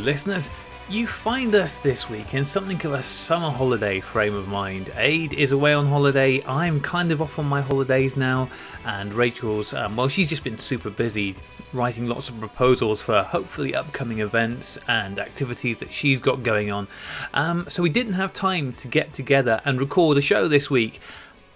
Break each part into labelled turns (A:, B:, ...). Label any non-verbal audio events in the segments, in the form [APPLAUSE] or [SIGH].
A: Listeners. You find us this week in something of a summer holiday frame of mind. Aid is away on holiday, I'm kind of off on my holidays now, and Rachel's, um, well, she's just been super busy writing lots of proposals for hopefully upcoming events and activities that she's got going on. Um, so we didn't have time to get together and record a show this week,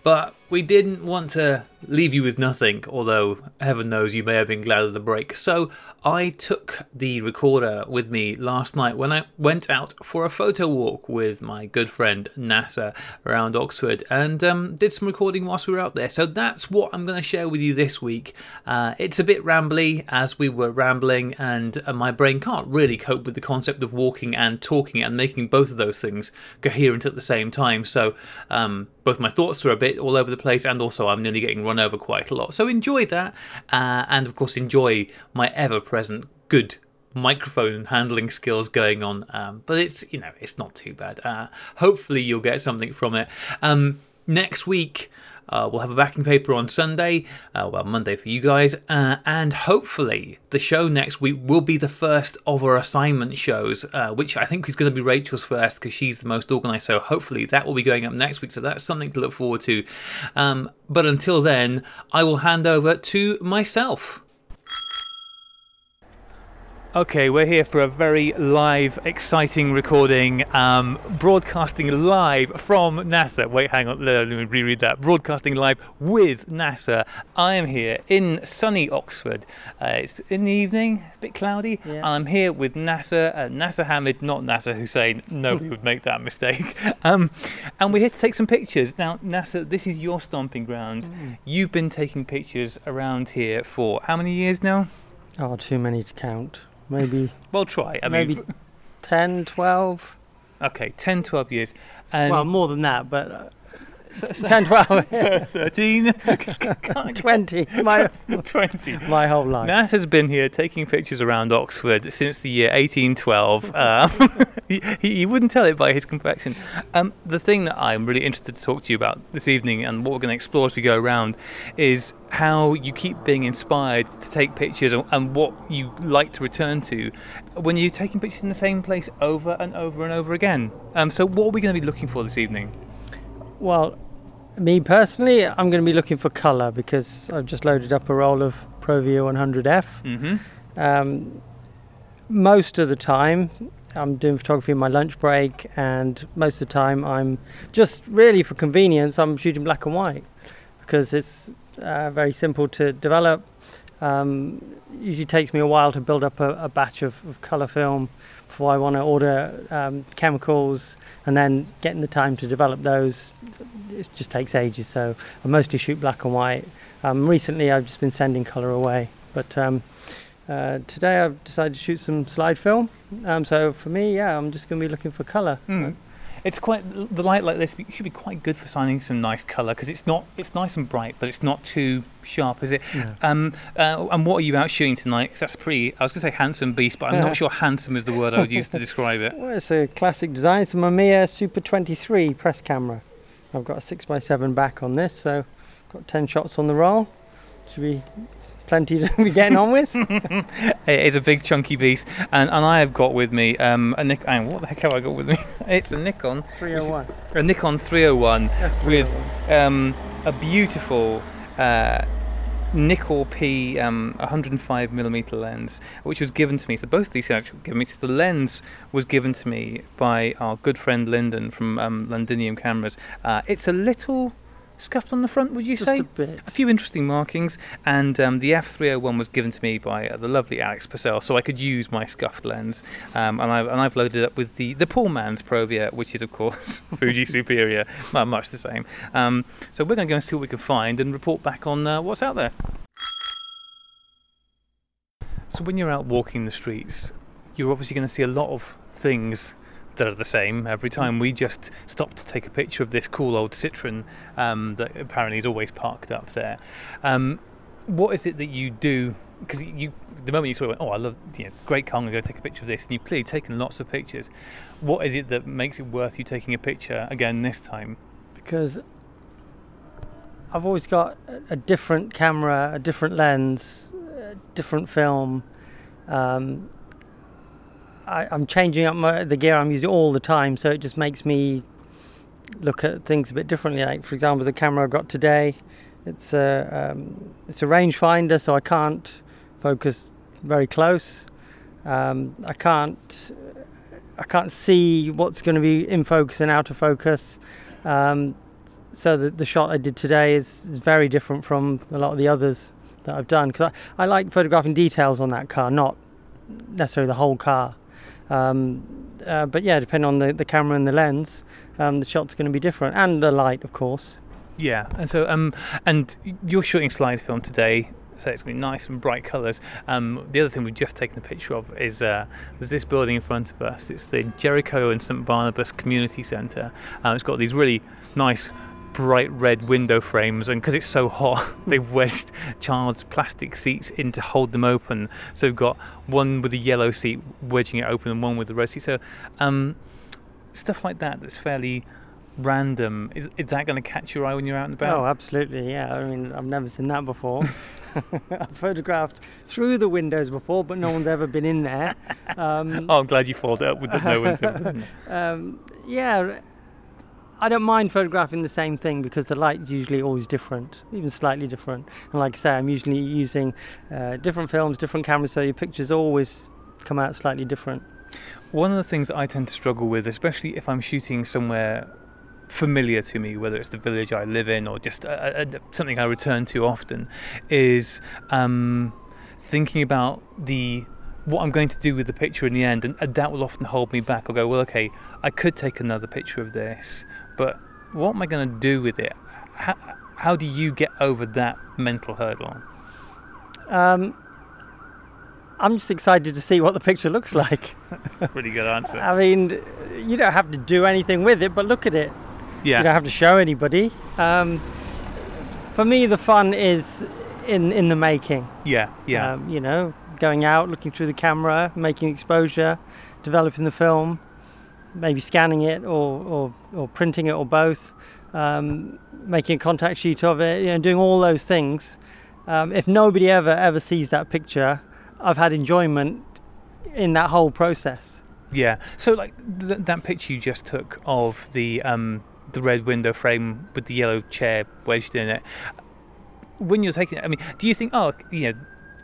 A: but we didn't want to leave you with nothing, although heaven knows you may have been glad of the break. So I took the recorder with me last night when I went out for a photo walk with my good friend Nasser around Oxford and um, did some recording whilst we were out there. So that's what I'm going to share with you this week. Uh, it's a bit rambly as we were rambling, and uh, my brain can't really cope with the concept of walking and talking and making both of those things coherent at the same time. So um, both my thoughts are a bit all over the place, and also I'm nearly getting run over quite a lot. So enjoy that, uh, and of course enjoy my ever-present good microphone handling skills going on. Um, but it's you know it's not too bad. Uh, hopefully you'll get something from it. Um, next week uh, we'll have a backing paper on Sunday, uh, well, Monday for you guys, uh, and hopefully the show next week will be the first of our assignment shows, uh, which I think is going to be Rachel's first because she's the most organised. So hopefully that will be going up next week. So that's something to look forward to. Um, but until then, I will hand over to myself. Okay, we're here for a very live, exciting recording, um, broadcasting live from Nasser. Wait, hang on, let me reread that. Broadcasting live with Nasser. I am here in sunny Oxford. Uh, it's in the evening, a bit cloudy.
B: Yeah.
A: I'm here with Nasser, uh, Nasser Hamid, not Nasser Hussein. Nobody would make that mistake. [LAUGHS] Um, and we're here to take some pictures. Now, Nasser, this is your stomping ground. You've been taking pictures around here for how many years now?
B: Oh, too many to count. Maybe [LAUGHS]
A: Well, try. I
B: maybe
A: mean, [LAUGHS]
B: 10, 12.
A: okay, 10, 12 years. And
B: well, more than that, but uh, [LAUGHS] 10, 12, [LAUGHS]
A: 13, [LAUGHS]
B: 20. My,
A: 20.
B: my whole life.
A: Nasser's been here taking pictures around Oxford since the year 1812. Um, he, he wouldn't tell it by his complexion. Um, the thing that I'm really interested to talk to you about this evening and what we're going to explore as we go around is how you keep being inspired to take pictures and, and what you like to return to when you're taking pictures in the same place over and over and over again. Um, so, what are we going to be looking for this evening?
B: Well, me personally, I'm going to be looking for colour because I've just loaded up a roll of Provia 100F.
A: hmm
B: Um, most of the time, I'm doing photography in my lunch break, and most of the time, I'm just really for convenience, I'm shooting black and white because it's uh, very simple to develop. Um, usually takes me a while to build up a, a batch of, of colour film before I want to order um, chemicals, and then getting the time to develop those it just takes ages. So I mostly shoot black and white. Um, recently, I've just been sending colour away, but um, uh, today I've decided to shoot some slide film. Um, so for me, yeah, I'm just going to be looking for colour.
A: Mm. It's quite the light like this should be quite good for signing some nice colour because it's not it's nice and bright, but it's not too sharp, is it?
B: No.
A: Um, uh, and what are you out shooting tonight? Because that's pretty. I was going to say handsome beast, but I'm
B: Yeah.
A: not sure handsome is the word I would use to [LAUGHS] describe it.
B: Well, it's a classic design. It's a Mamiya Super 23 press camera. I've got a 6x7 back on this, so got 10 shots on the roll. Should be plenty to [LAUGHS] be getting on with. [LAUGHS]
A: It is a big chunky beast, and, and I have got with me um, a Nik. Hang what the heck have I got with me? [LAUGHS] it's a Nikon,
B: 301.
A: a Nikon 301
B: F301.
A: with um, a beautiful uh, Nikkor-P um, 105 millimeter lens, which was given to me. So both these actually given me. So the lens was given to me by our good friend Lyndon from um, Londinium Cameras. Uh, it's a little scuffed on the front, would you
B: Just
A: say?
B: a bit.
A: a few interesting markings, and um, the f301 was given to me by uh, the lovely Alex Purcell, so I could use my scuffed lens, um, and I've and I've loaded it up with the the poor man's Provia, which is of course [LAUGHS] Fuji Superia, [LAUGHS] mu- much the same. Um, so we're going to go and see what we can find and report back on uh, what's out there. So when you're out walking the streets, you're obviously going to see a lot of things that are the same every time. We just stopped to take a picture of this cool old Citroen um, that apparently is always parked up there. Um, what is it that you do? Because you, the moment you saw it, went, oh, I love, you know, great car. I'm going to go take a picture of this, and you've clearly taken lots of pictures. What is it that makes it worth you taking a picture again this time?
B: because I've always got a, a different camera, a different lens, a different film. Um, I, I'm changing up my, the gear I'm using all the time, so it just makes me look at things a bit differently. Like for example, the camera I've got today, it's a um, it's a rangefinder, so I can't focus very close. Um, I can't I can't see what's going to be in focus and out of focus. Um, so the, the shot I did today is, is very different from a lot of the others that I've done because I, I like photographing details on that car, not necessarily the whole car. Um, uh, but yeah, depending on the, the camera and the lens, um, the shot's going to be different, and the light, of course.
A: Yeah, and so um, and you're shooting slide film today, so it's going to be nice and bright colours. Um, the other thing we've just taken a picture of is uh, there's this building in front of us. It's the Jericho and St Barnabas Community Centre. Uh, it's got these really nice bright red window frames and because it's so hot [LAUGHS] they've wedged child's plastic seats in to hold them open so we've got one with a yellow seat wedging it open and one with the red seat so um, stuff like that that's fairly random is, is that going to catch your eye when you're out and about
B: Oh, absolutely, yeah. I mean, I've never seen that before. [LAUGHS] [LAUGHS] I've photographed through the windows before, but no one's ever been in there. Um,
A: oh i'm glad you followed up with the no one's ever-
B: um, yeah, I don't mind photographing the same thing because the light's usually always different, even slightly different. And like I say, I'm usually using uh, different films, different cameras, so your pictures always come out slightly different.
A: One of the things I tend to struggle with, especially if I'm shooting somewhere familiar to me, whether it's the village I live in or just a, a, something I return to often, is um, thinking about the what I'm going to do with the picture in the end, and, and that will often hold me back. I'll go, well, okay, I could take another picture of this, but what am I going to do with it? How, how do you get over that mental hurdle?
B: Um, I'm just excited to see what the picture looks like.
A: That's a Pretty good answer. [LAUGHS]
B: I mean, you don't have to do anything with it, but look at it. Yeah. You don't have to show anybody. Um, for me, the fun is in in the making.
A: yeah, yeah.
B: Um, you know, going out, looking through the camera, making exposure, developing the film, maybe scanning it or or, or printing it or both, um, making a contact sheet of it. You know, doing all those things. Um, if nobody ever ever sees that picture, I've had enjoyment in that whole process.
A: Yeah. So like th- that picture you just took of the um, the red window frame with the yellow chair wedged in it. When you're taking it, I mean, do you think, oh, you know,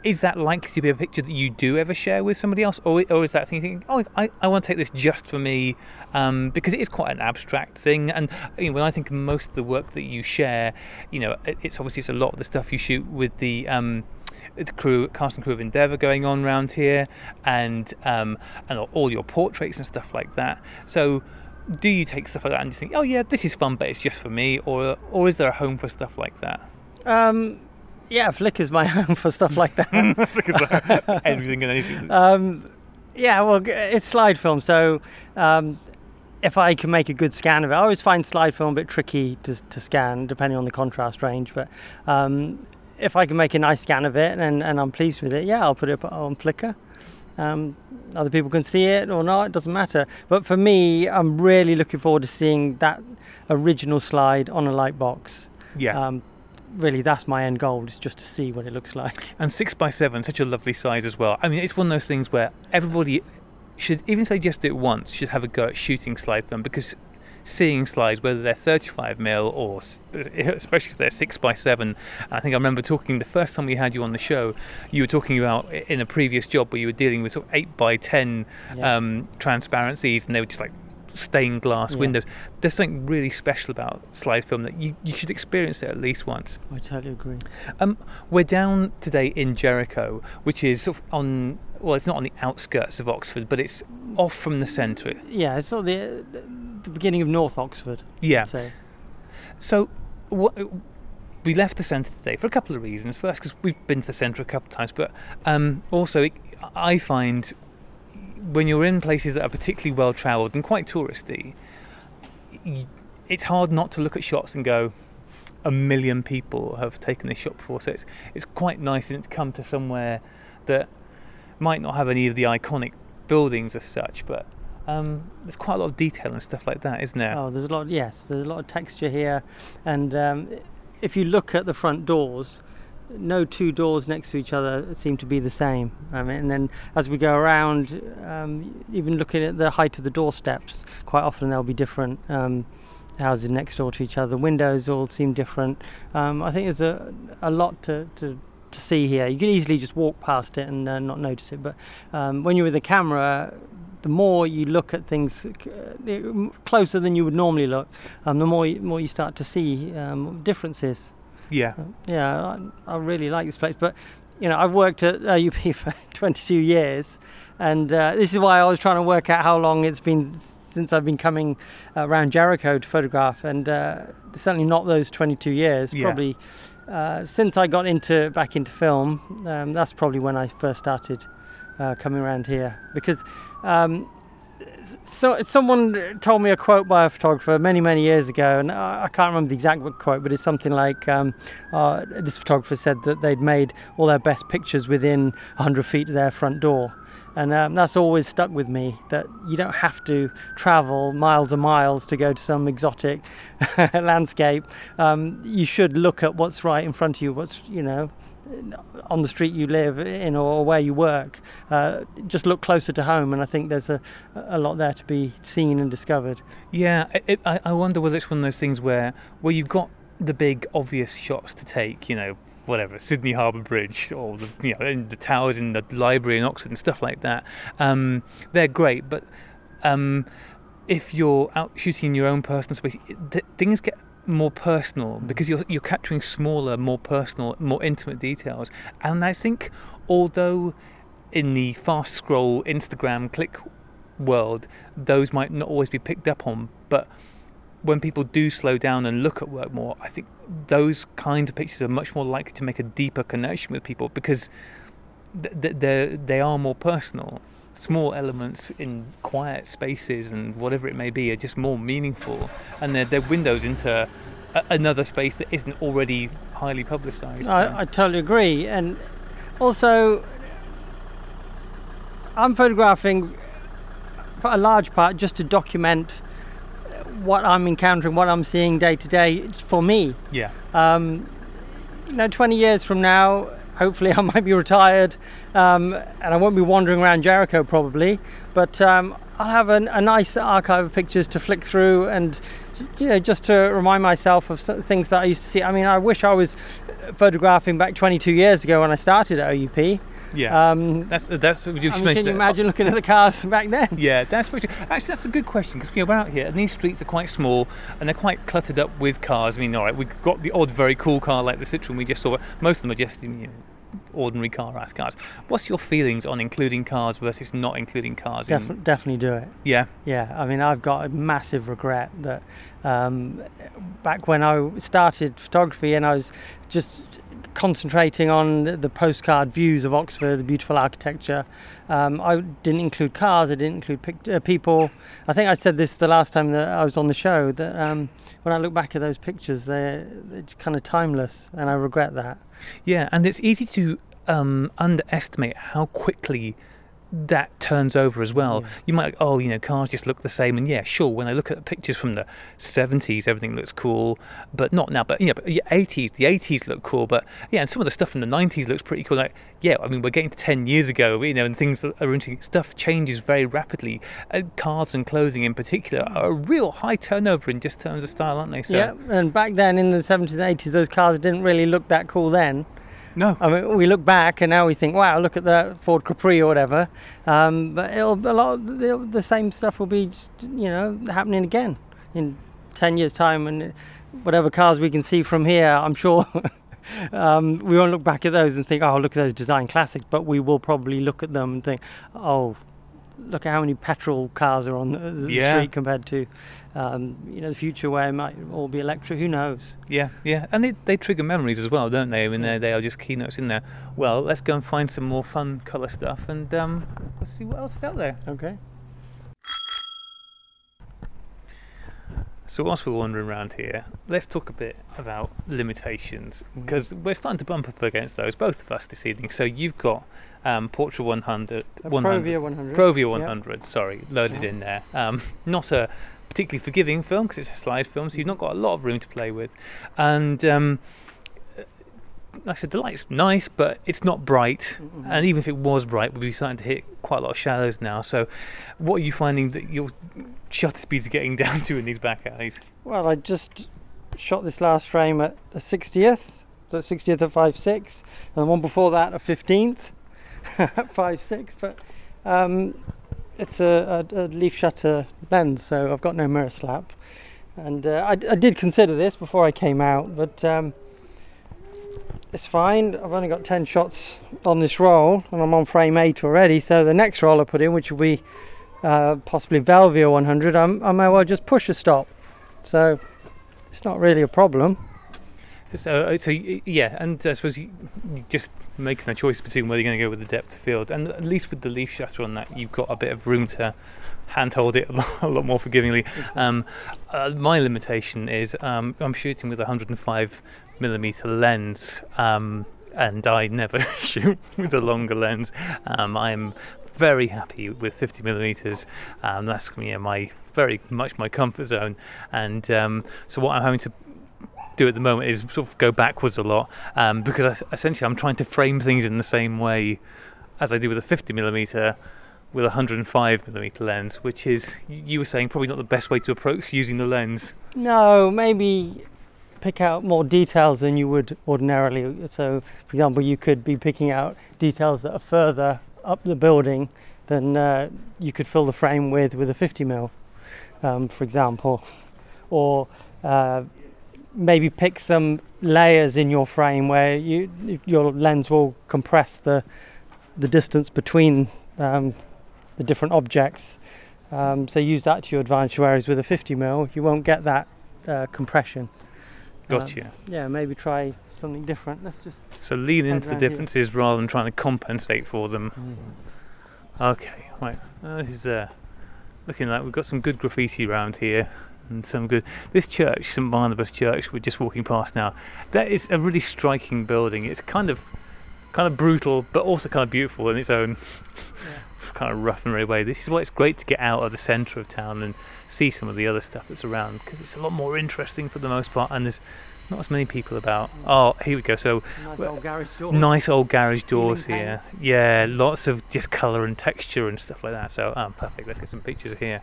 A: is that likely to be a picture that you do ever share with somebody else, or or is that thinking, oh, I, I want to take this just for me, um, because it is quite an abstract thing, and you know, when I think most of the work that you share, you know, it- it's obviously it's a lot of the stuff you shoot with the um, the crew, cast and crew of Endeavour going on around here, and um, and all your portraits and stuff like that. So, do you take stuff like that and just think, oh yeah, this is fun, but it's just for me, or or is there a home for stuff like that?
B: Um, yeah, Flickr's my [LAUGHS] home for stuff like that. [LAUGHS]
A: everything [LAUGHS] and anything.
B: Um, yeah, well, it's slide film, so um, if I can make a good scan of it, I always find slide film a bit tricky to, to scan, depending on the contrast range. But um, if I can make a nice scan of it and, and I'm pleased with it, yeah, I'll put it up on Flickr. Um, other people can see it or not, it doesn't matter. But for me, I'm really looking forward to seeing that original slide on a light box.
A: yeah,
B: Um, really, that's my end goal, is just to see what it looks like.
A: and six by seven, such a lovely size as well. I mean, it's one of those things where everybody should, even if they just do it once, should have a go at shooting slide film because seeing slides, whether they're 35 mil or [LAUGHS] especially if they're six by seven. I think I remember talking the first time we had you on the show, you were talking about in a previous job where you were dealing with sort of eight by ten
B: Yeah.
A: um, transparencies, and they were just like stained glass
B: Yeah.
A: windows. There's something really special about slide film that you, you should experience it at least once.
B: I totally agree.
A: Um, we're down today in Jericho, which is sort of on. Well, it's not on the outskirts of Oxford, but it's off from the centre.
B: Yeah, it's sort of the, the beginning of North Oxford.
A: Yeah. So, what, we left the centre today for a couple of reasons. First, because we've been to the centre a couple of times, but um, also it, I find when you're in places that are particularly well travelled and quite touristy, it's hard not to look at shots and go, a million people have taken this shot before. So it's it's quite nice to come to somewhere that might not have any of the iconic buildings as such, but um, there's quite a lot of detail and stuff like that, isn't there?
B: Oh, there's a lot. Yes, there's a lot of texture here, and um, if you look at the front doors, no two doors next to each other seem to be the same. I mean, and then as we go around, um, even looking at the height of the doorsteps, quite often they'll be different. Um, houses next door to each other, the windows all seem different. Um, I think there's a, a lot to, to, to see here. You can easily just walk past it and uh, not notice it, but um, when you're with a camera, the more you look at things uh, closer than you would normally look, um, the more you, more you start to see um, differences.
A: Yeah.
B: Yeah, I, I, really like this place, but you know, I've worked at UP [LAUGHS] for 22 years, and uh, this is why I was trying to work out how long it's been since I've been coming around Jericho to photograph, and uh, certainly not those 22 years.
A: Yeah.
B: Probably uh, since I got into back into film, um, that's probably when I first started uh, coming around here because. Um, so someone told me a quote by a photographer many many years ago and i, can't remember the exact quote but it's something like um, uh, this photographer said that they'd made all their best pictures within 100 feet of their front door. And um, that's always stuck with me that you don't have to travel miles and miles to go to some exotic [LAUGHS] landscape. Um, you should look at what's right in front of you what's you know on the street you live in or where you work uh, just look closer to home and I think there's a, a lot there to be seen and discovered
A: yeah it, I, I wonder whether it's one of those things where where you've got the big obvious shots to take you know whatever Sydney Harbour Bridge or the you know the towers in the library in Oxford and stuff like that. Um, they're great, but um, if you're out shooting in your own personal space, th- things get more personal mm. because you're you're capturing smaller, more personal, more intimate details. And I think although in the fast scroll Instagram click world, those might not always be picked up on, but when people do slow down and look at work more, I think those kinds of pictures are much more likely to make a deeper connection with people because they they are more personal. Small elements in quiet spaces and whatever it may be are just more meaningful, and they're, they're windows into a, another space that isn't already highly publicised.
B: I, I totally agree, and also I'm photographing for a large part just to document what I'm encountering, what I'm seeing day to day for me.
A: Yeah.
B: Um, you know, 20 years from now, hopefully [LAUGHS] I might be retired um, and I won't be wandering around Jericho probably, but um, I'll have an, a nice archive of pictures to flick through and you know just to remind myself of things that I used to see. I mean, I wish I was photographing back 22 years ago when I started at OUP.
A: Yeah, um, that's that's.
B: You I mean, can you imagine looking at the cars [LAUGHS] back then?
A: Yeah, that's actually that's a good question because we're out here and these streets are quite small and they're quite cluttered up with cars. I mean, all right, we've got the odd very cool car like the Citroen we just saw. But most of them are just you know, ordinary car ass cars. What's your feelings on including cars versus not including cars?
B: Def- in... Definitely do it.
A: Yeah.
B: Yeah. I mean, I've got a massive regret that um, back when I started photography and I was just concentrating on the postcard views of Oxford, the beautiful architecture. Um, I didn't include cars, I didn't include pic- uh, people. I think I said this the last time that I was on the show that um, when I look back at those pictures, they're, kind of timeless, and I regret that.
A: Yeah, and it's easy to um, underestimate how quickly that turns over as well. Yeah. You might, oh, you know, cars just look the same, and yeah, sure. When I look at pictures from the '70s, everything looks cool, but not now. But you know, but yeah, '80s, the '80s look cool, but yeah, and some of the stuff from the '90s looks pretty cool. Like, yeah, I mean, we're getting to 10 years ago, you know, and things are interesting. Stuff changes very rapidly. Uh, cars and clothing, in particular, are a real high turnover in just terms of style, aren't they?
B: So, yeah, and back then in the '70s and '80s, those cars didn't really look that cool then.
A: No.
B: I mean, we look back and now we think, wow, look at the Ford Capri or whatever. Um, but it'll a lot the, the same stuff will be, just, you know, happening again in ten years' time, and whatever cars we can see from here, I'm sure. [LAUGHS] um, we won't look back at those and think, oh, look at those design classics, but we will probably look at them and think, oh, look at how many petrol cars are on the, yeah. street compared to um, you know the future where it might all be electric. Who knows?
A: Yeah, yeah, and they, they trigger memories as well, don't they? I mean, they they are just keynotes in there. Well, let's go and find some more fun colour stuff, and um, let's see what else is out there.
B: Okay.
A: So whilst we're wandering around here, let's talk a bit about limitations because mm-hmm. we're starting to bump up against those, both of us this evening. So you've got um, Portra 100,
B: 100 Provia 100,
A: Provia 100, yep. sorry, loaded in there. Um, not a particularly forgiving film because it's a slide film, so you've not got a lot of room to play with. And um, like I said, the light's nice, but it's not bright.
B: Mhm.
A: And even if it was bright, we'd be starting to hit quite a lot of shadows now. So, what are you finding that your shutter speeds are getting [LAUGHS] down to in these back alleys?
B: Well, I just shot this last frame at a 60th, so 60th at 5.6, and the one before that a 15th [LAUGHS] at 5.6. But um, it's a, a, a leaf shutter lens, so I've got no mirror slap. And uh, I, I did consider this before I came out, but um, it's fine. I've only got 10 shots on this roll, and I'm on frame 8 already. So the next roll I put in, which will be uh, possibly Velvia 100, I'm, I may well just push a stop. So it's not really a problem.
A: So, uh, so yeah, and I suppose you, you just making a choice between whether you're going to go with the depth of field, and at least with the leaf shutter on that, you've got a bit of room to handhold it [LAUGHS] a lot, a lot more forgivingly. Um, uh, my limitation is um, I'm shooting with a 105 millimeter lens, um, and I never [LAUGHS] shoot with a longer lens. Um, I'm very happy with 50 millimeters. Um, that's you know, my very much my comfort zone, and um, so what I'm having to do at the moment is sort of go backwards a lot um, because I, essentially I'm trying to frame things in the same way as I do with a 50 millimeter with a 105 millimeter lens, which is you were saying probably not the best way to approach using the lens.
B: No, maybe pick out more details than you would ordinarily. So, for example, you could be picking out details that are further up the building than uh, you could fill the frame with with a 50 mil, um, for example, or uh, maybe pick some layers in your frame where you your lens will compress the the distance between um, the different objects. Um, so use that to your advantage. Whereas with a 50 mil, you won't get that uh, compression. Um,
A: Gotcha.
B: yeah, maybe try something different. Let's just.
A: so lean into the
B: round here.
A: differences rather than trying to compensate for them. Okay, right. Uh, this is uh, looking like we've got some good graffiti around here. And some good. This church, St Barnabas Church, we're just walking past now. That is a really striking building. It's kind of, kind of brutal, but also kind of beautiful in its own [LAUGHS] kind of rough and ready way. This is why it's great to get out of the centre of town and see some of the other stuff that's around because it's a lot more interesting for the most part, and there's not as many people about. Oh, here we go. So
B: Nice old garage door.
A: nice old garage doors here. Yeah, lots of just colour and texture and stuff like that. So, um, perfect. Let's get some pictures here.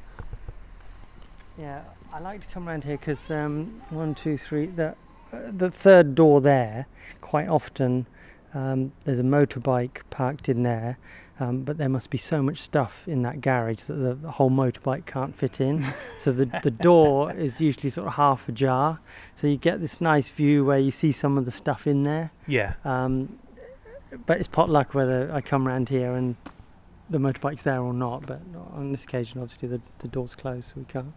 B: Yeah, I like to come around here because um, one, two, three. The uh, the third door there. Quite often, um, there's a motorbike parked in there, um, but there must be so much stuff in that garage that the, the whole motorbike can't fit in. [LAUGHS] so the the door is usually sort of half ajar. So you get this nice view where you see some of the stuff in there.
A: Yeah,
B: Um, but it's pot luck whether I come round here and the motorbike's there or not. But on this occasion, obviously the, the door's closed, so we can't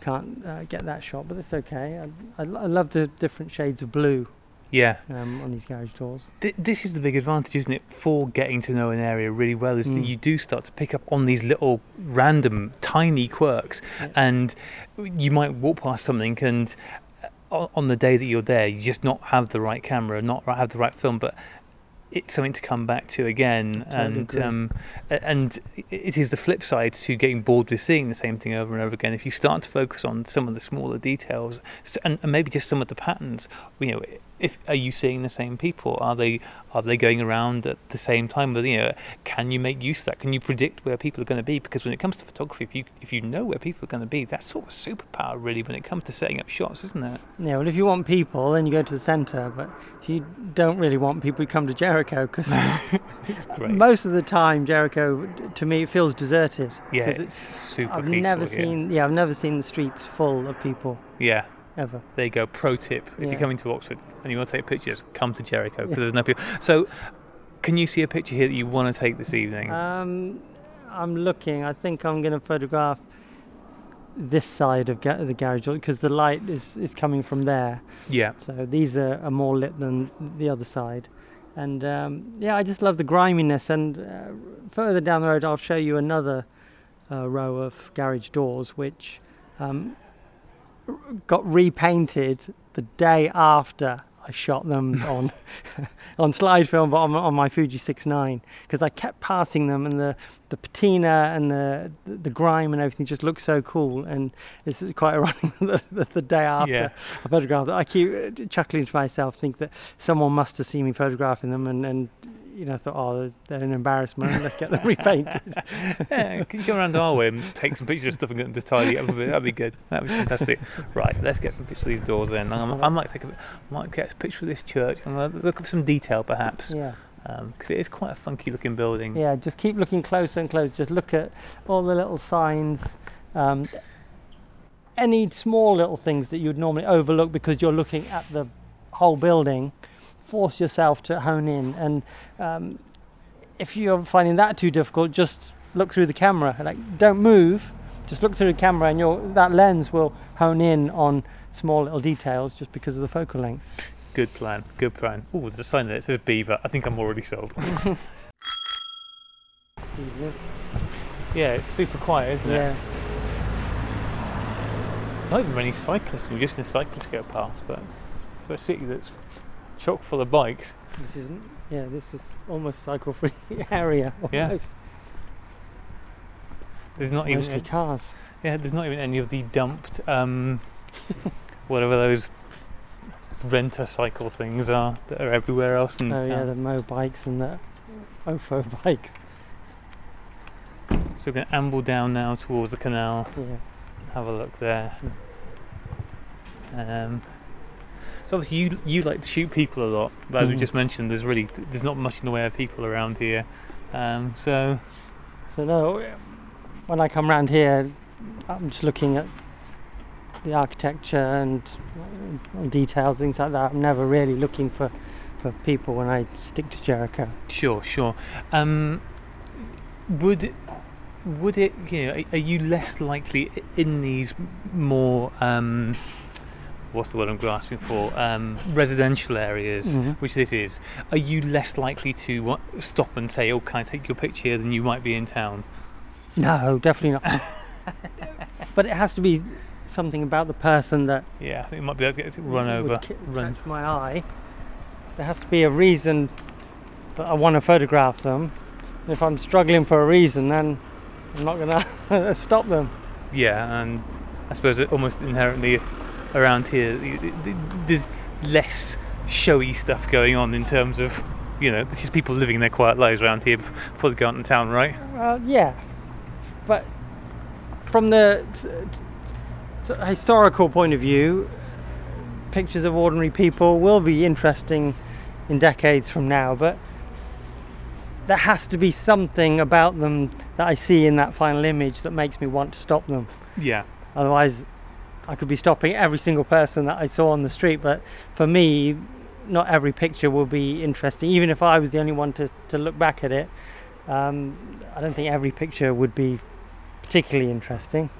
B: can't uh, get that shot. But it's okay. I, I, I love the different shades of blue
A: yeah.
B: um, on these garage doors.
A: Th- this is the big advantage, isn't it, for getting to know an area really well? Is that
B: Mm.
A: you do start to pick up on these little random, tiny quirks,
B: Yeah.
A: and you might walk past something and. uh, On the day that you're there, you just not have the right camera, not have the right film, but it's something to come back to again.
B: Totally
A: and um, and it is the flip side to getting bored with seeing the same thing over and over again. If you start to focus on some of the smaller details and, and maybe just some of the patterns, you know, if are you seeing the same people? Are they are they going around at the same time? But you know, can you make use of that? Can you predict where people are going to be? Because when it comes to photography, if you if you know where people are going to be, that's sort of superpower, really, when it comes to setting up shots, isn't it?
B: Yeah, well, if you want people, then you go to the centre. But if you don't really want people, you come to Jericho because [LAUGHS] [LAUGHS] most of the time Jericho, to me, it feels deserted.
A: yeah,
B: 'cause
A: it's super
B: I've never
A: here.
B: seen. Yeah, I've never seen the streets full of people
A: Yeah.
B: Ever.
A: There you go. Pro tip: If
B: Yeah.
A: you're coming to Oxford and you want to take pictures, come to Jericho because there's no people. So, can you see a picture here that you want to take this evening?
B: Um, I'm looking. I think I'm going to photograph this side of ga- the garage because the light is, is coming from there.
A: yeah.
B: So these are, are more lit than the other side. And um, yeah, I just love the griminess. And uh, further down the road, I'll show you another uh, row of garage doors which um, got repainted the day after I shot them [LAUGHS] on [LAUGHS] on slide film, but on, on my Fuji 6.9 because I kept passing them, and the the patina and the the grime and everything just looked so cool. And this is quite [LAUGHS] ironic that the, the day after
A: Yeah.
B: I photographed it, I keep uh, chuckling to myself, think that someone must have seen me photographing them, and and you know thought, oh, they're an embarrassment. Let's get them [LAUGHS] repainted. [LAUGHS]
A: yeah, can you come around our way and take some pictures of stuff and get them to tidy up a bit? That'd be good. That'd be fantastic. Right, let's get some pictures of these doors then. I'm, I might take a, might get a picture of this church and look at some detail perhaps,
B: yeah.
A: because it is quite a funky looking building.
B: Yeah, just keep looking closer and closer. Just look at all the little signs. Um, any small little things that you'd normally overlook because you're looking at the whole building, force yourself to hone in. And um, if you're finding that too difficult, just look through the camera. Like, don't move. Just look through the camera, and your that lens will hone in on small little details just because of the focal length.
A: Good plan. Good plan. Oh, there's a sign there that says beaver. I think I'm already sold. [LAUGHS] yeah, it's super quiet, isn't it?
B: Yeah.
A: Not even many cyclists. We're just in a cyclist go past, but for a city that's chock full of bikes,
B: This isn't. Yeah, this is almost cycle-free [LAUGHS] area.
A: Yeah.
B: almost.
A: there's not
B: Mostly
A: even
B: cars.
A: yeah, there's not even any of the dumped um, [LAUGHS] whatever those renter cycle things are that are everywhere else in
B: Oh yeah, the Mobikes and the Ofo [LAUGHS] bikes.
A: So we're going to amble down now towards the canal.
B: Yeah.
A: Have a look there. Um, so obviously you you like to shoot people a lot, but as we
B: Mhm.
A: just mentioned, there's really there's not much in the way of people around here. Um, so
B: So no, when I come round here, I'm just looking at the architecture and uh, details, things like that. I'm never really looking for for people when I stick to Jericho.
A: Sure, sure. Um, would would it? You know, are- are you less likely in these more? Um, what's the word I'm grasping for? Um, residential areas,
B: Mhm.
A: which this is. Are you less likely to what, stop and say, "Oh, can I take your picture?" here than you might be in town?
B: No, definitely not. [LAUGHS] but it has to be something about the person that
A: Yeah, it might be able to get run over,
B: ca-
A: run.
B: catch my eye. There has to be a reason that I want to photograph them. And if I'm struggling for a reason, then I'm not going [LAUGHS] to stop them.
A: Yeah, and I suppose it almost inherently around here, y- y- th- there's less showy stuff going on in terms of, you know, it's just people living their quiet lives around here bef- before they go out in town, right?
B: Well, yeah, but from the t- t- t- historical point of view, pictures of ordinary people will be interesting in decades from now. But there has to be something about them that I see in that final image that makes me want to stop them.
A: Yeah,
B: Otherwise, I could be stopping every single person that I saw on the street. But for me, not every picture will be interesting. Even if I was the only one to, to look back at it, um, I don't think every picture would be particularly interesting.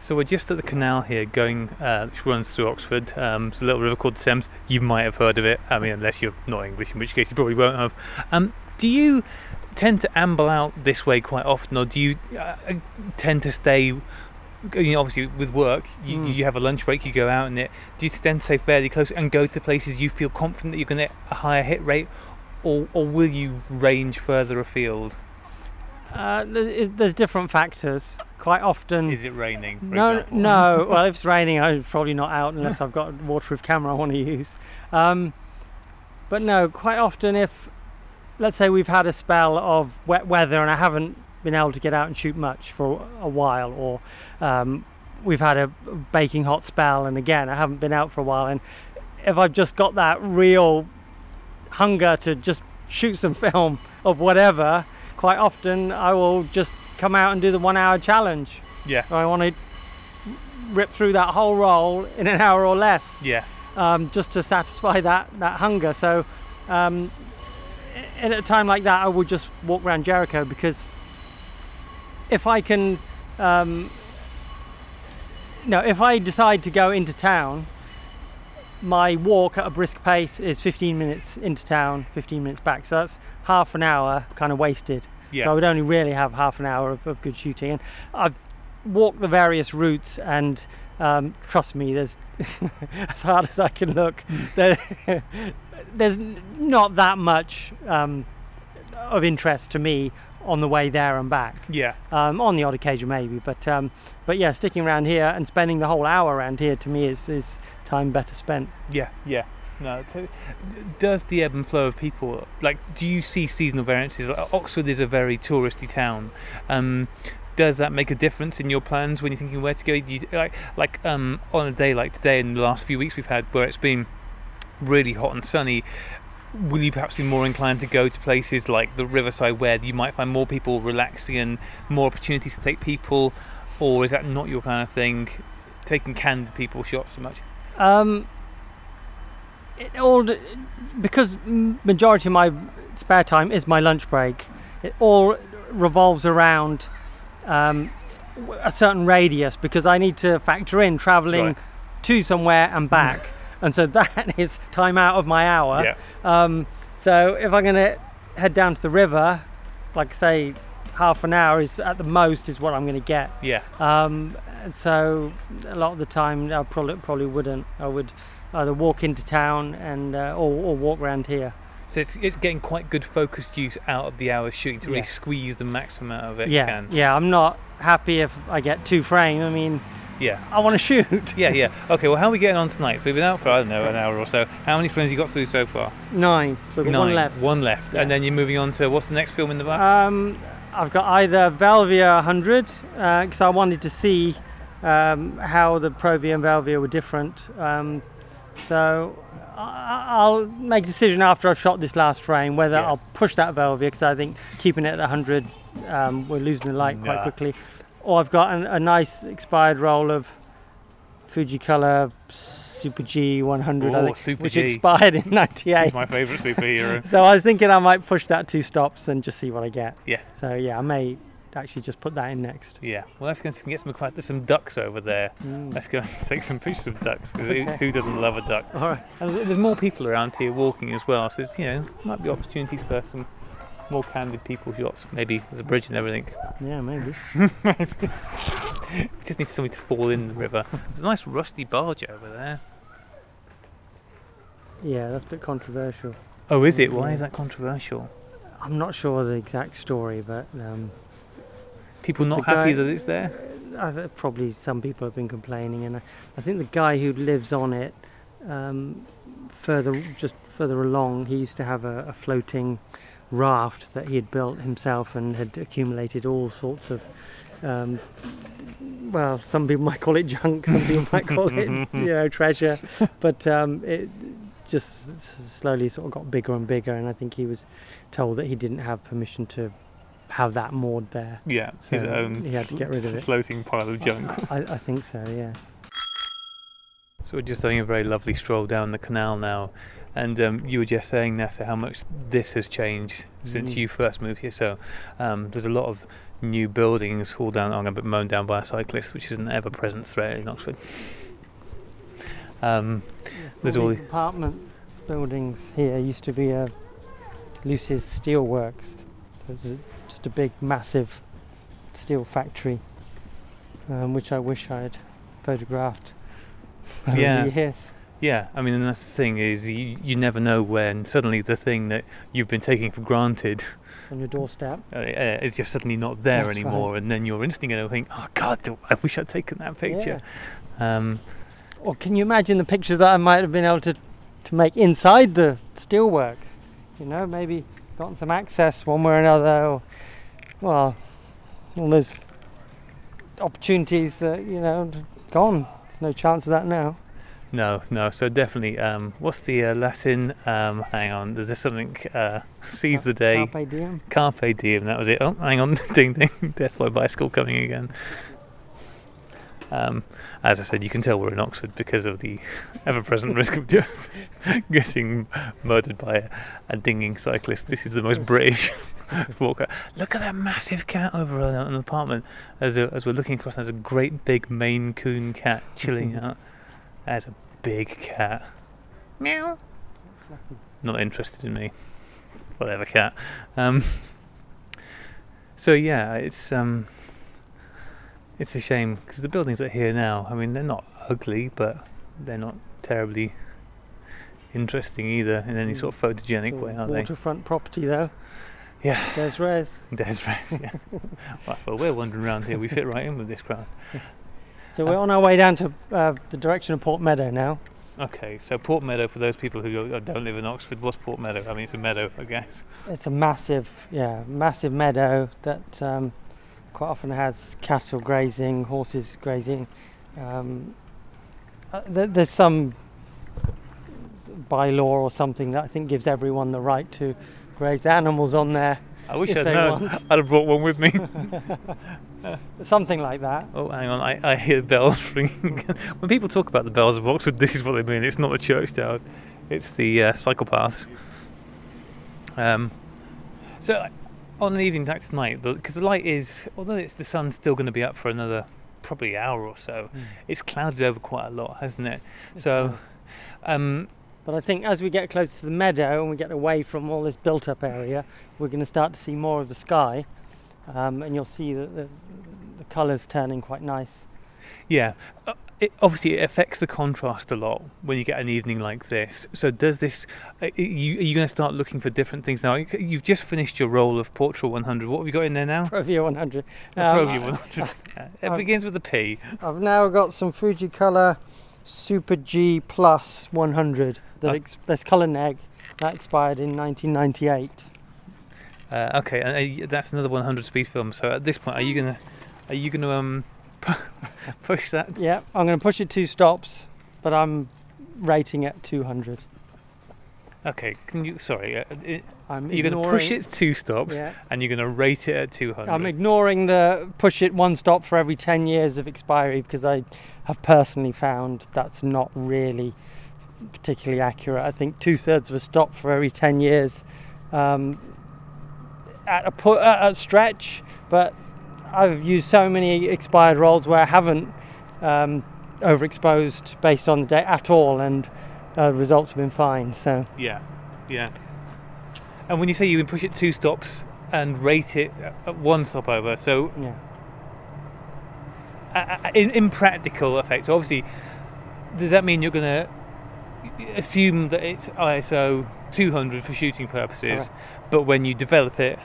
A: So we're just at the canal here, going uh, which runs through Oxford. Um, it's a little river called the Thames. You might have heard of it. I mean, unless you're not English, in which case you probably won't have. Um, do you tend to amble out this way quite often, or do you uh, tend to stay? Obviously with work, you,
B: Mm.
A: you have a lunch break, you go out, and it. Do you tend to stay fairly close and go to places you feel confident that you're going to get a higher hit rate, or or will you range further afield?
B: Uh, there's, there's different factors. Quite often,
A: Is it raining?
B: No,
A: example?
B: no. [LAUGHS] Well, if it's raining, I'm probably not out unless I've got a waterproof camera I want to use. Um, but no, quite often, if let's say we've had a spell of wet weather and I haven't been able to get out and shoot much for a while, or um, we've had a baking hot spell and again I haven't been out for a while, and if I've just got that real hunger to just shoot some [LAUGHS] film of whatever, quite often I will just come out and do the one hour challenge.
A: Yeah,
B: I want to rip through that whole roll in an hour or less,
A: yeah,
B: um, just to satisfy that that hunger. So, um, at a time like that, I would just walk around Jericho because if I can, um, no, if I decide to go into town, my walk at a brisk pace is 15 minutes into town, 15 minutes back. So that's half an hour kind of wasted.
A: yeah.
B: So I would only really have half an hour of, of good shooting. And I've walked the various routes and Um, trust me, there's [LAUGHS] as hard as I can look, there, [LAUGHS] there's not that much um, of interest to me on the way there and back.
A: Yeah.
B: Um, on the odd occasion, maybe, but um, but yeah, sticking around here and spending the whole hour around here to me is, is time better spent.
A: Yeah, yeah. No, does the ebb and flow of people like? Do you see seasonal variances? Like, Oxford is a very touristy town. Um, does that make a difference in your plans when you're thinking where to go? Do you, like, like um, on a day like today, in the last few weeks we've had where it's been really hot and sunny. Will you perhaps be more inclined to go to places like the riverside where you might find more people relaxing and more opportunities to take people, or is that not your kind of thing? Taking candid people shots so much.
B: Um, it all because majority of my spare time is my lunch break. It all revolves around um, a certain radius because I need to factor in travelling
A: Right.
B: to somewhere and back, [LAUGHS] and so that [LAUGHS] is time out of my hour.
A: Yeah.
B: Um, so if I'm going to head down to the river, like say half an hour is at the most is what I'm going to get.
A: Yeah.
B: Um, and so a lot of the time I probably probably wouldn't. I would either walk into town and uh, or, or walk around here.
A: So it's, it's getting quite good focused use out of the hour shooting to really
B: Yeah.
A: squeeze the maximum out of it.
B: yeah,
A: can.
B: yeah. I'm not happy if I get two frame. I mean,
A: yeah,
B: I want to shoot. [LAUGHS]
A: yeah, yeah. Okay, well, how are we getting on tonight? So we've been out for I don't know an hour or so. How many films you got through so far?
B: Nine. So I've got one left.
A: One left,
B: Yeah.
A: and then you're moving on to what's the next film in the back?
B: Um, I've got either Velvia 100 because I wanted to see um, how the Provia and Velvia were different. Um, so I'll make a decision after I've shot this last frame whether
A: Yeah.
B: I'll push that Velvia because I think keeping it at 100 um, we're losing the light quite quickly. Or I've got an, a nice expired roll of Fujicolor Super G 100 I
A: Oh,
B: think,
A: Super
B: which
A: G.
B: expired in 98.
A: He's my favourite superhero. [LAUGHS]
B: So I was thinking I might push that two stops and just see what I get.
A: Yeah.
B: So yeah, I may actually just put that in next.
A: yeah. Well, let's go and see if we can get some quite. There's some ducks over there.
B: Mm.
A: Let's go and [LAUGHS] take some pictures of ducks.
B: Okay.
A: who, who doesn't love a duck?
B: All right.
A: And there's, there's more people around here walking as well. So there's you know might be opportunities for some more candid people shots. Maybe there's a bridge and everything.
B: Yeah, maybe. [LAUGHS]
A: We [LAUGHS] just need somebody to fall in the river. There's a nice rusty barge over there.
B: Yeah, that's a bit controversial.
A: Oh, is it? Why is that controversial?
B: I'm not sure the exact story, but um,
A: People not happy
B: guy-
A: that it's there?
B: I th- probably some people have been complaining, and I, I think the guy who lives on it, um, further just further along, he used to have a, a floating raft that he had built himself and had accumulated all sorts of. Um, well, some people might call it junk, some people [LAUGHS] might call it, you know, treasure, but um, it just slowly sort of got bigger and bigger, and I think he was told that he didn't have permission to have that moored there.
A: Yeah, his own
B: he had to get rid of it.
A: floating pile of junk. [LAUGHS]
B: I, I think so, yeah.
A: So we're just having a very lovely stroll down the canal now, and um, you were just saying, Nessa, how much this has changed since
B: Mhm.
A: you first moved here. So um, there's a lot of new buildings all down, bit mown down by a cyclist, which is an ever-present threat in Oxford. Um, There's all
B: these apartment buildings here used to be a Lucy's Steelworks. So it was just a big, massive steel factory, um, which I wish I'd photographed [LAUGHS] over
A: Yeah.
B: years.
A: Yeah, I mean, and that's the thing is you, you never know when suddenly the thing that you've been taking for granted
B: It's on your doorstep.
A: uh, uh, is just suddenly not there
B: That's
A: anymore, and then you're instantly going to think, "Oh God, I wish I'd taken that picture." Um,
B: Or can you imagine the pictures that I might have been able to, to make inside the steelworks? You know, maybe gotten some access one way or another. Or, well, all those opportunities that, you know, gone. There's no chance of that now.
A: No, no. So definitely, um, what's the uh, Latin? Um, hang on, there's this something. Uh, seize the day.
B: Carpe diem.
A: Carpe diem. That was it. Oh, hang on, [LAUGHS] ding ding. Death by bicycle coming again. Um, as I said, you can tell we're in Oxford because of the [LAUGHS] ever-present [LAUGHS] risk of just getting murdered by a, a dinging cyclist. This is the most British walker. Look at that massive cat over on an apartment. As, a, as we're looking across, there's a great big Maine Coon cat chilling out. That's a big cat. Meow. Not interested in me. Whatever cat. Um, so yeah, it's um, It's a shame because the buildings that are here now, I mean, they're not ugly, but they're not terribly interesting either in any
B: Mm.
A: sort of photogenic
B: It's all
A: way, are they?
B: waterfront property though.
A: Yeah,
B: Des Res.
A: Des Res, yeah. [LAUGHS] well, that's where we're wandering around here. We fit right in with this crowd.
B: So we're on our way down to uh, the direction of Port Meadow now.
A: Okay, so Port Meadow, for those people who don't live in Oxford, what's Port Meadow? I mean, it's a meadow, I guess.
B: It's a massive, yeah, massive meadow that um, quite often has cattle grazing, horses grazing. Um, uh, th- there's some bylaw or something that I think gives everyone the right to graze animals on there,
A: I wish I'd known. I'd have brought one with me. [LAUGHS] [LAUGHS]
B: something like that.
A: oh, hang on, I, I hear bells [LAUGHS] ringing. [LAUGHS] when people talk about the bells of Oxford, this is what they mean. It's not the church towers, it's the uh, cycle paths. Um, so, on an evening like tonight, because the light is, although it's the sun's still going to be up for another probably hour or so, it's clouded over quite a lot, hasn't it? So, um,
B: But I think as we get closer to the meadow and we get away from all this built-up area, we're going to start to see more of the sky, um, and you'll see that the, the colours turning quite nice.
A: Yeah, uh, it, obviously it affects the contrast a lot when you get an evening like this. So does this? Uh, you, are you going to start looking for different things now? You- You've just finished your roll of Portra 100. What have you got in there now?
B: Provia 100.
A: A
B: Um,
A: Provia 100. [LAUGHS] Yeah, it
B: I've-
A: begins with a P.
B: I've now got some Fuji Color Super G Plus 100. That
A: Uh,
B: ex- that's colour neg. That expired in 1998.
A: Uh, okay, and uh, that's another 100 speed film. So at this point, are you gonna, are you gonna um, [LAUGHS] push that?
B: Yeah, I'm going to push it two stops, but I'm rating it 200.
A: Okay, can you? Sorry, uh, it,
B: I'm
A: you're gonna push it two stops,
B: Yeah.
A: and you're gonna rate it at 200.
B: I'm ignoring the push it one stop for every 10 years of expiry because I have personally found that's not really particularly accurate. I think two thirds of a stop for every 10 years um, at a pu- at a stretch, but I've used so many expired rolls where I haven't um, overexposed based on the date at all, and uh, results have been fine. So
A: Yeah, yeah. And when you say you can push it two stops and rate it at one stop over, so
B: yeah,
A: uh, uh, in, in practical effect, so obviously, does that mean you're going to assume that it's ISO 200 for shooting purposes, but when you develop it,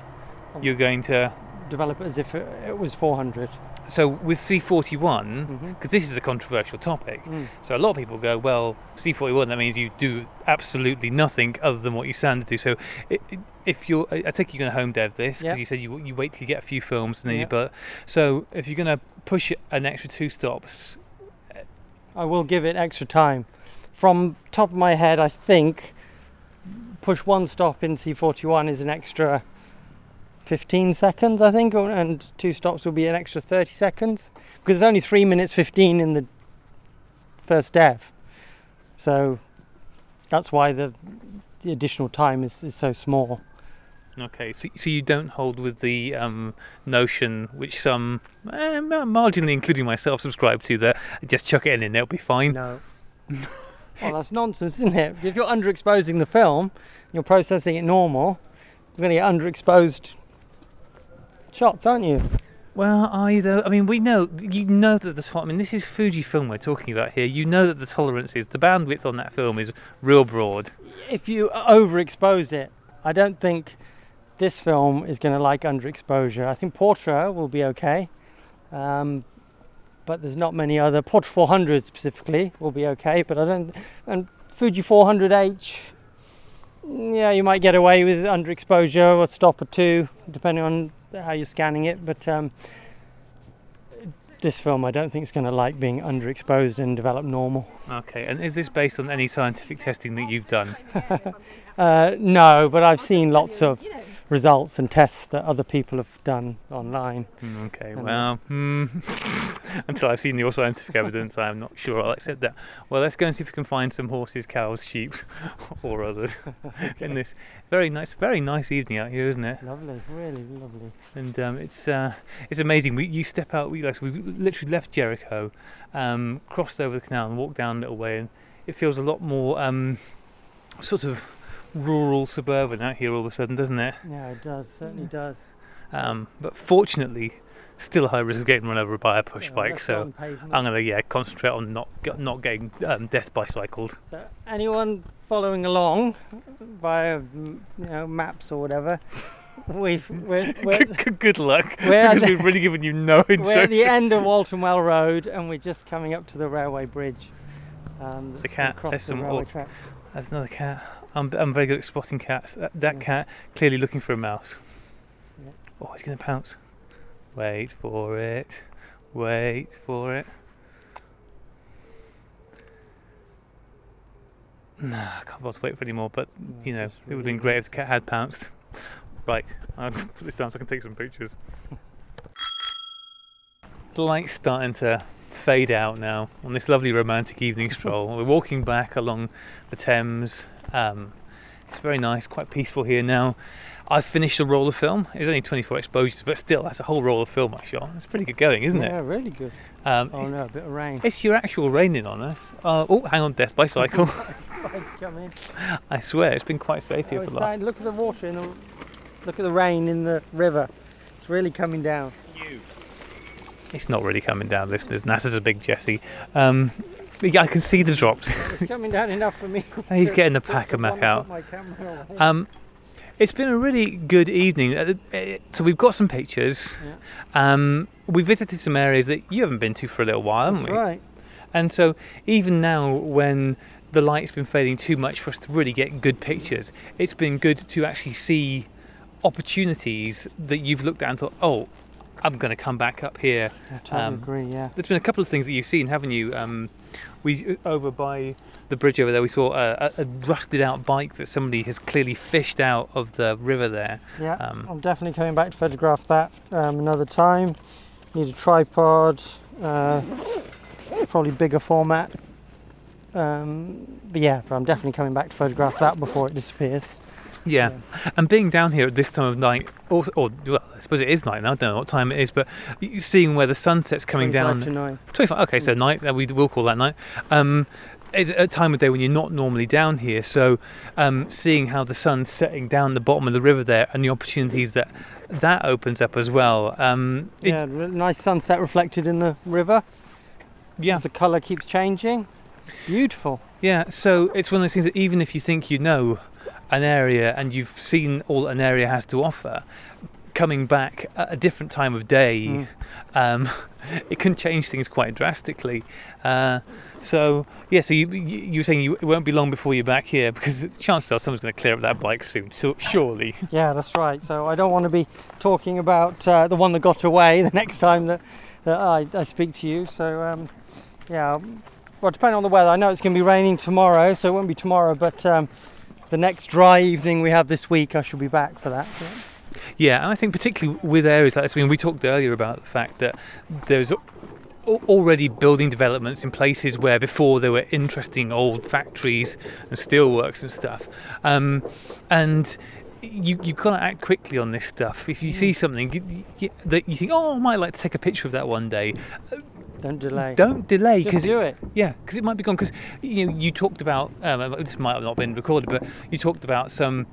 A: you're going to.
B: develop it as if it, was 400.
A: So with C41,
B: Mhm.
A: because this is a controversial topic,
B: Mm.
A: so a lot of people go, well, C41, that means you do absolutely nothing other than what you standard do. So if you're, I think you're going to home dev this, because
B: Yeah.
A: you said you, you wait till you get a few films and then
B: Yeah.
A: you, but, so if you're going to push it an extra two stops,
B: I will give it extra time. From top of my head, I think push one stop in C41 is an extra 15 seconds, I think, and two stops will be an extra 30 seconds because it's only three minutes 15 in the first dev. So that's why the, the additional time is, is so small.
A: Okay, so, so you don't hold with the um, notion which some, eh, marginally including myself, subscribe to that just chuck it in and it'll be fine.
B: No. [LAUGHS] well, that's nonsense, isn't it? If you're underexposing the film, you're processing it normal, you're going to get underexposed shots, aren't you?
A: Well, either. I mean, we know, you know that the, I mean, this is Fujifilm we're talking about here. You know that the tolerance is, the bandwidth on that film is real broad.
B: If you overexpose it, I don't think this film is going to like underexposure. I think Portra will be okay. Um, but there's not many other Portra 400 specifically will be okay, but I don't and Fuji 400H yeah, you might get away with underexposure or stop or two depending on how you're scanning it, but um, this film I don't think is going to like being underexposed and develop normal.
A: Okay, and is this based on any scientific testing that you've done? [LAUGHS]
B: Uh, no, but I've seen lots of results and tests that other people have done online.
A: Mm, Okay,
B: And,
A: well, hmm. [LAUGHS] until I've seen your scientific evidence, I'm not sure I'll accept that. Well, let's go and see if we can find some horses, cows, sheep, [LAUGHS] or others [LAUGHS] in this very nice, very nice evening out here, isn't it?
B: Lovely, really lovely.
A: And um, it's uh, it's amazing. We you step out, we like we literally left Jericho, um, crossed over the canal and walked down a little way, and it feels a lot more um, sort of rural, suburban out here all of a sudden, doesn't it?
B: Yeah, it does, certainly does.
A: Um, but fortunately, still a high risk of getting run over by a push
B: Yeah,
A: bike. So
B: go on pavement.
A: I'm gonna yeah concentrate on not not getting um, death bicycled.
B: So anyone following along via you know maps or whatever, we've we're, [LAUGHS] we're,
A: Good, good luck [LAUGHS]
B: We're
A: because
B: the,
A: we've really given you no [LAUGHS]
B: we're at the end of Walton Well Road and we're just coming up to the railway bridge. Um, that's
A: The cat,
B: cross
A: there's
B: the
A: some
B: railway track.
A: That's another cat. I'm I'm very good at spotting cats. That, that
B: Yeah.
A: cat clearly looking for a mouse.
B: Yeah.
A: Oh, he's gonna pounce. Wait for it. Wait for it. Nah, I can't bother to wait for any more, but
B: No,
A: you know, it would have been great if the cat had pounced. Right, [LAUGHS] I'll put this down so I can take some pictures. [LAUGHS] the light's starting to fade out now on this lovely romantic evening stroll. We're walking back along the Thames. Um, it's very nice, quite peaceful here now. I've finished a roll of film. It was only 24 exposures, but still, that's a whole roll of film I shot. It's pretty good going, isn't
B: yeah,
A: it?
B: Yeah, really good.
A: Um,
B: Oh no, a bit of rain.
A: it's your actual raining on us. Uh, oh, hang on, death bicycle. [LAUGHS] I swear, it's been quite safe here
B: Oh,
A: for
B: it's
A: the last.
B: look at the water in the look at the rain in the river. It's really coming down. You.
A: It's not really coming down, listeners. Nasser's a big Jesse. Um, yeah, I can see the drops.
B: It's coming down enough for me. [LAUGHS]
A: He's
B: to-
A: getting the [LAUGHS]
B: to-
A: pack of Mac out.
B: put my camera away.
A: Um, it's been a really good evening. Uh, uh, So we've got some pictures.
B: Yeah.
A: Um, we visited some areas that you haven't been to for a little while, haven't
B: That's
A: we?
B: right.
A: And so even now, when the light's been fading too much for us to really get good pictures, it's been good to actually see opportunities that you've looked at and thought, oh, I'm going to come back up here.
B: I totally
A: Um,
B: agree. Yeah.
A: There's been a couple of things that you've seen, haven't you? Um, we over by the bridge over there, we saw a, a, a rusted out bike that somebody has clearly fished out of the river there.
B: Yeah.
A: um,
B: I'm definitely coming back to photograph that um, another time. Need a tripod. Uh, probably bigger format. Um, but yeah, but I'm definitely coming back to photograph that before it disappears.
A: Yeah. and being down here at this time of night, or, or well, I suppose it is night now. I don't know what time it is, but seeing where the sunset's coming
B: 25
A: down.
B: to nine.
A: 25 okay so night uh, we will call that night um it's a time of day when you're not normally down here so um seeing how the sun's setting down the bottom of the river there and the opportunities that that opens up as well um
B: Yeah, nice sunset reflected in the river.
A: yeah
B: the colour keeps changing. Beautiful.
A: yeah so it's one of those things that even if you think you know an area and you've seen all an area has to offer coming back at a different time of day
B: Mm.
A: um, [LAUGHS] it can change things quite drastically. Uh, so yeah, so you, you were saying you, it won't be long before you're back here because the chances are someone's going to clear up that bike soon. So surely, [LAUGHS]
B: Yeah, that's right. So I don't want to be talking about uh, the one that got away [LAUGHS] the next time that, that I, I speak to you. So um, yeah, well, depending on the weather, I know it's going to be raining tomorrow, so it won't be tomorrow. But um, the next dry evening we have this week, I shall be back for that. Yeah.
A: and I think particularly with areas like this. I mean, we talked earlier about the fact that there's already building developments in places where before there were interesting old factories and steelworks and stuff, um, and. You, you've got to act quickly on this stuff. If you see something you- you- that you think, oh, I might like to take a picture of that one day,
B: Don't delay.
A: don't delay because
B: do it.
A: Yeah, because it might be gone. Because you know, you talked about um, this might have not been recorded, but you talked about some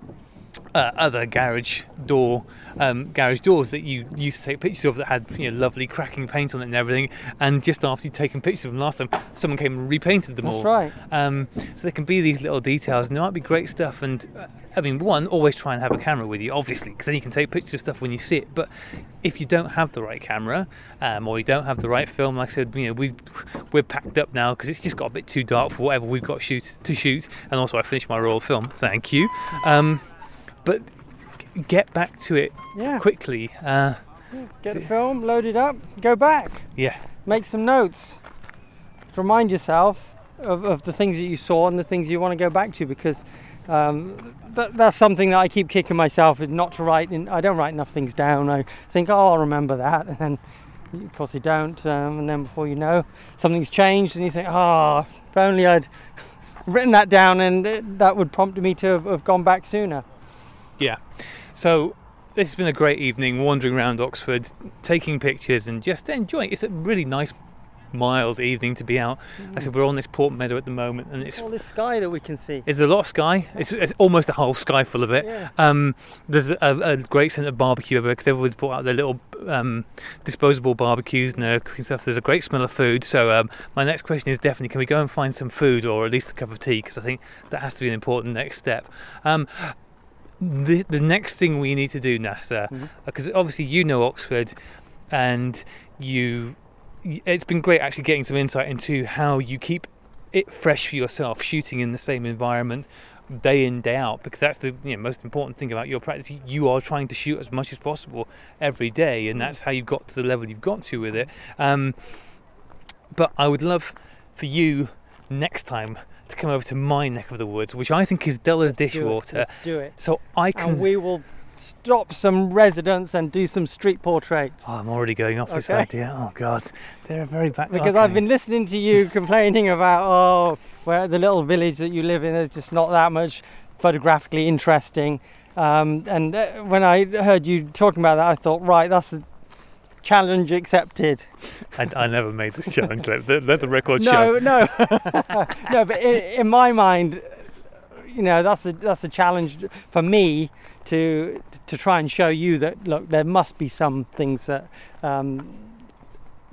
A: uh, other garage door, um, garage doors that you used to take pictures of that had you know lovely cracking paint on it and everything. And just after you'd taken pictures of them last time, someone came and repainted them all.
B: That's
A: all.
B: right.
A: Um, so there can be these little details, and there might be great stuff. And uh, I mean, one, always try and have a camera with you, obviously, because then you can take pictures of stuff when you see it. But if you don't have the right camera, um, or you don't have the right film, like I said, you know, we we're packed up now because it's just got a bit too dark for whatever we've got shoot to shoot. And also, I finished my roll film. Thank you. Um, but get back to it
B: Yeah.
A: quickly. Uh,
B: Get the film, load it up, go back.
A: yeah,
B: make some notes. Remind yourself of, of the things that you saw and the things you want to go back to because um, that, that's something that I keep kicking myself is not to write. In, I don't write enough things down. I think, oh, I'll remember that, and then of course you don't. Um, and then before you know, something's changed, and you think, oh, if only I'd [LAUGHS] written that down, and it, that would prompt me to have, have gone back sooner.
A: Yeah. So this has been a great evening wandering around Oxford, taking pictures and just enjoying. It's a really nice mild evening to be out. I said we're on this port meadow at the moment, and it's
B: All this sky that we can see.
A: it's a lot of sky. It's, it's almost a whole sky full of it.
B: Yeah.
A: Um, there's a, a great scent of barbecue everywhere because everyone's brought out their little um, disposable barbecues and they're cooking stuff. There's a great smell of food. So um, my next question is definitely can we go and find some food or at least a cup of tea because I think that has to be an important next step. Um, the, the next thing we need to do,
B: Nasser,
A: because obviously you know Oxford and you it's been great actually getting some insight into how you keep it fresh for yourself shooting in the same environment day in day out because that's the you know, most important thing about your practice. You are trying to shoot as much as possible every day and that's how you've got to the level you've got to with it. Um, but I would love for you next time to come over to my neck of the woods which I think is dull as
B: Do it,
A: dishwater.
B: Do it.
A: so I can
B: And we will stop some residents and do some street portraits.
A: Oh, I'm already going off this
B: Okay.
A: idea. Oh God, they're very back.
B: Because I've been listening to you [LAUGHS] complaining about oh, where the little village that you live in is just not that much photographically interesting. Um, and uh, when I heard you talking about that, I thought, right, that's a challenge accepted. [LAUGHS]
A: I, I never made this challenge. Let, let- the record show.
B: No, no, [LAUGHS] no. But in, in my mind, you know, that's a that's a challenge for me to to try and show you that look, there must be some things that um,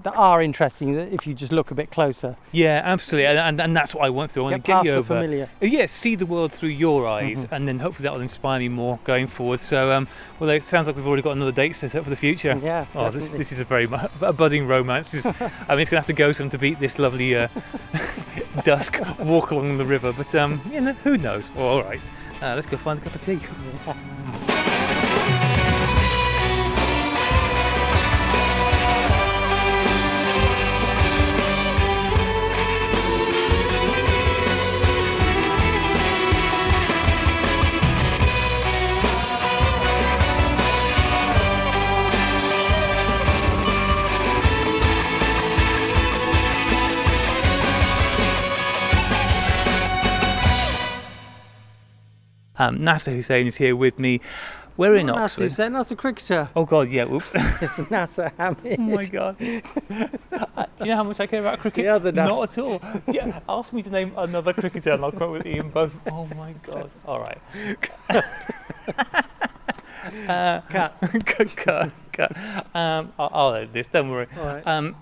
B: that are interesting if you just look a bit closer.
A: Yeah, absolutely, and, and, and that's what I want to do. I want
B: Get
A: to get
B: past
A: you
B: the
A: over.
B: familiar.
A: Uh, Yeah, see the world through your eyes,
B: Mhm.
A: and then hopefully that will inspire me more going forward. So, um, well, it sounds like we've already got another date set up for the future.
B: Yeah,
A: Oh, this, this is a very a budding romance. Is, [LAUGHS] I mean, it's going to have to go some to beat this lovely uh, [LAUGHS] dusk walk along the river. But um, you know, who knows? Well, all right, uh, let's go find a cup of tea. [LAUGHS] Um, Nasser Hussain is here with me. We're in
B: Not Nasser
A: Oxford.
B: Hussain, that's a cricketer.
A: Oh God, yeah. Whoops. [LAUGHS]
B: It's Nasser Hamid.
A: Oh my god. [LAUGHS] Uh, Do you know how much I care about cricket?
B: The other Nas-
A: Not at all. Yeah, ask me to name another cricketer and I'll quote with Ian Botham. Oh my god. All right. uh,
B: Cut. [LAUGHS]
A: cut, cut, cut. Um, I'll, I'll edit this. Don't worry.
B: All right.
A: Um,